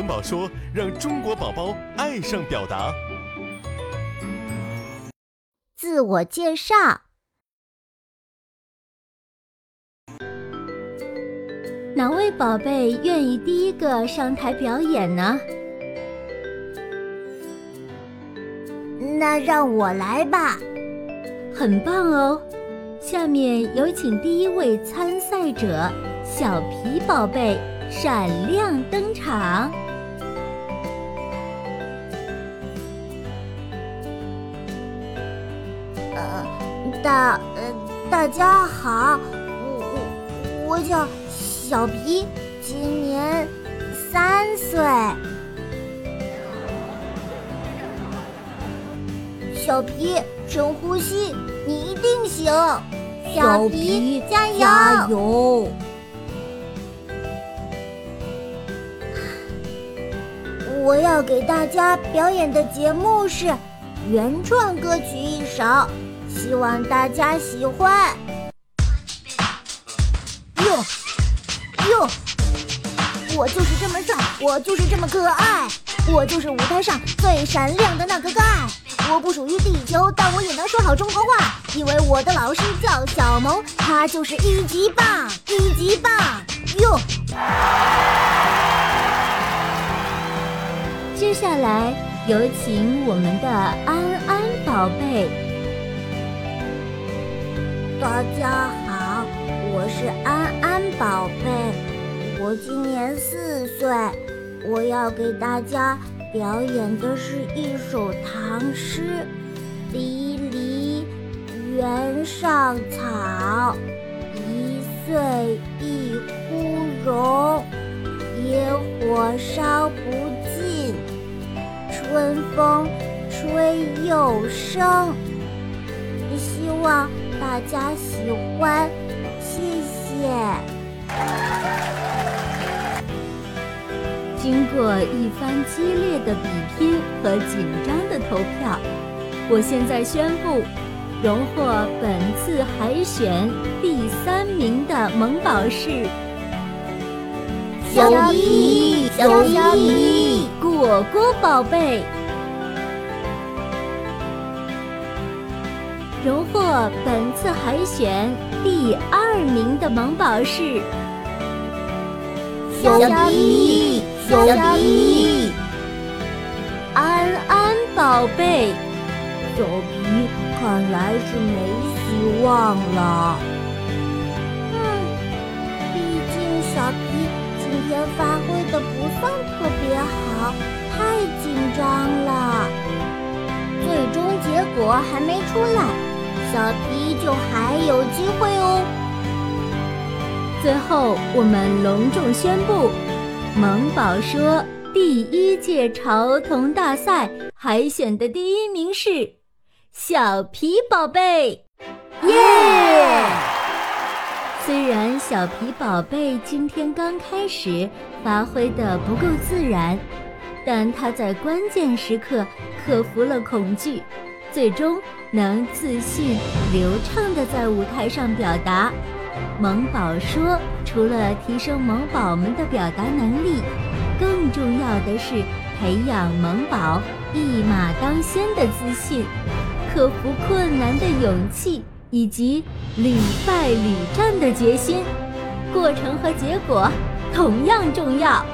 萌宝说，让中国宝宝爱上表达。自我介绍：哪位宝贝愿意第一个上台表演呢？那让我来吧。很棒哦！下面有请第一位参赛者小皮宝贝闪亮登场。呃，大呃大家好，我我我叫小皮，今年三岁。小皮，深呼吸。你一定行，小皮加油！加油！我要给大家表演的节目是原创歌曲一首，希望大家喜欢。哟哟，我就是这么帅，我就是这么可爱，我就是舞台上最闪亮的那个盖。我不属于地球，但我也能说好中国话，因为我的老师叫小萌，他就是一级棒，一级棒哟。接下来有请我们的安安宝贝。大家好，我是安安宝贝，我今年四岁，我要给大家。表演的是一首唐诗：离离原上草，一岁一枯荣。野火烧不尽，春风吹又生。希望大家喜欢，谢谢。经过一番激烈的比拼和紧张的投票，我现在宣布，荣获本次海选第三名的萌宝是小皮，小皮果果宝贝。荣获本次海选第二名的萌宝是小皮。小皮，安安宝贝，小皮看来是没希望了。嗯，毕竟小皮今天发挥的不算特别好，太紧张了。最终结果还没出来，小皮就还有机会哦。最后，我们隆重宣布。萌宝说：“第一届潮童大赛海选的第一名是小皮宝贝，耶！虽然小皮宝贝今天刚开始发挥的不够自然，但他在关键时刻克服了恐惧，最终能自信流畅的在舞台上表达。”萌宝说：“除了提升萌宝们的表达能力，更重要的是培养萌宝一马当先的自信，克服困难的勇气，以及屡败屡战的决心。过程和结果同样重要。”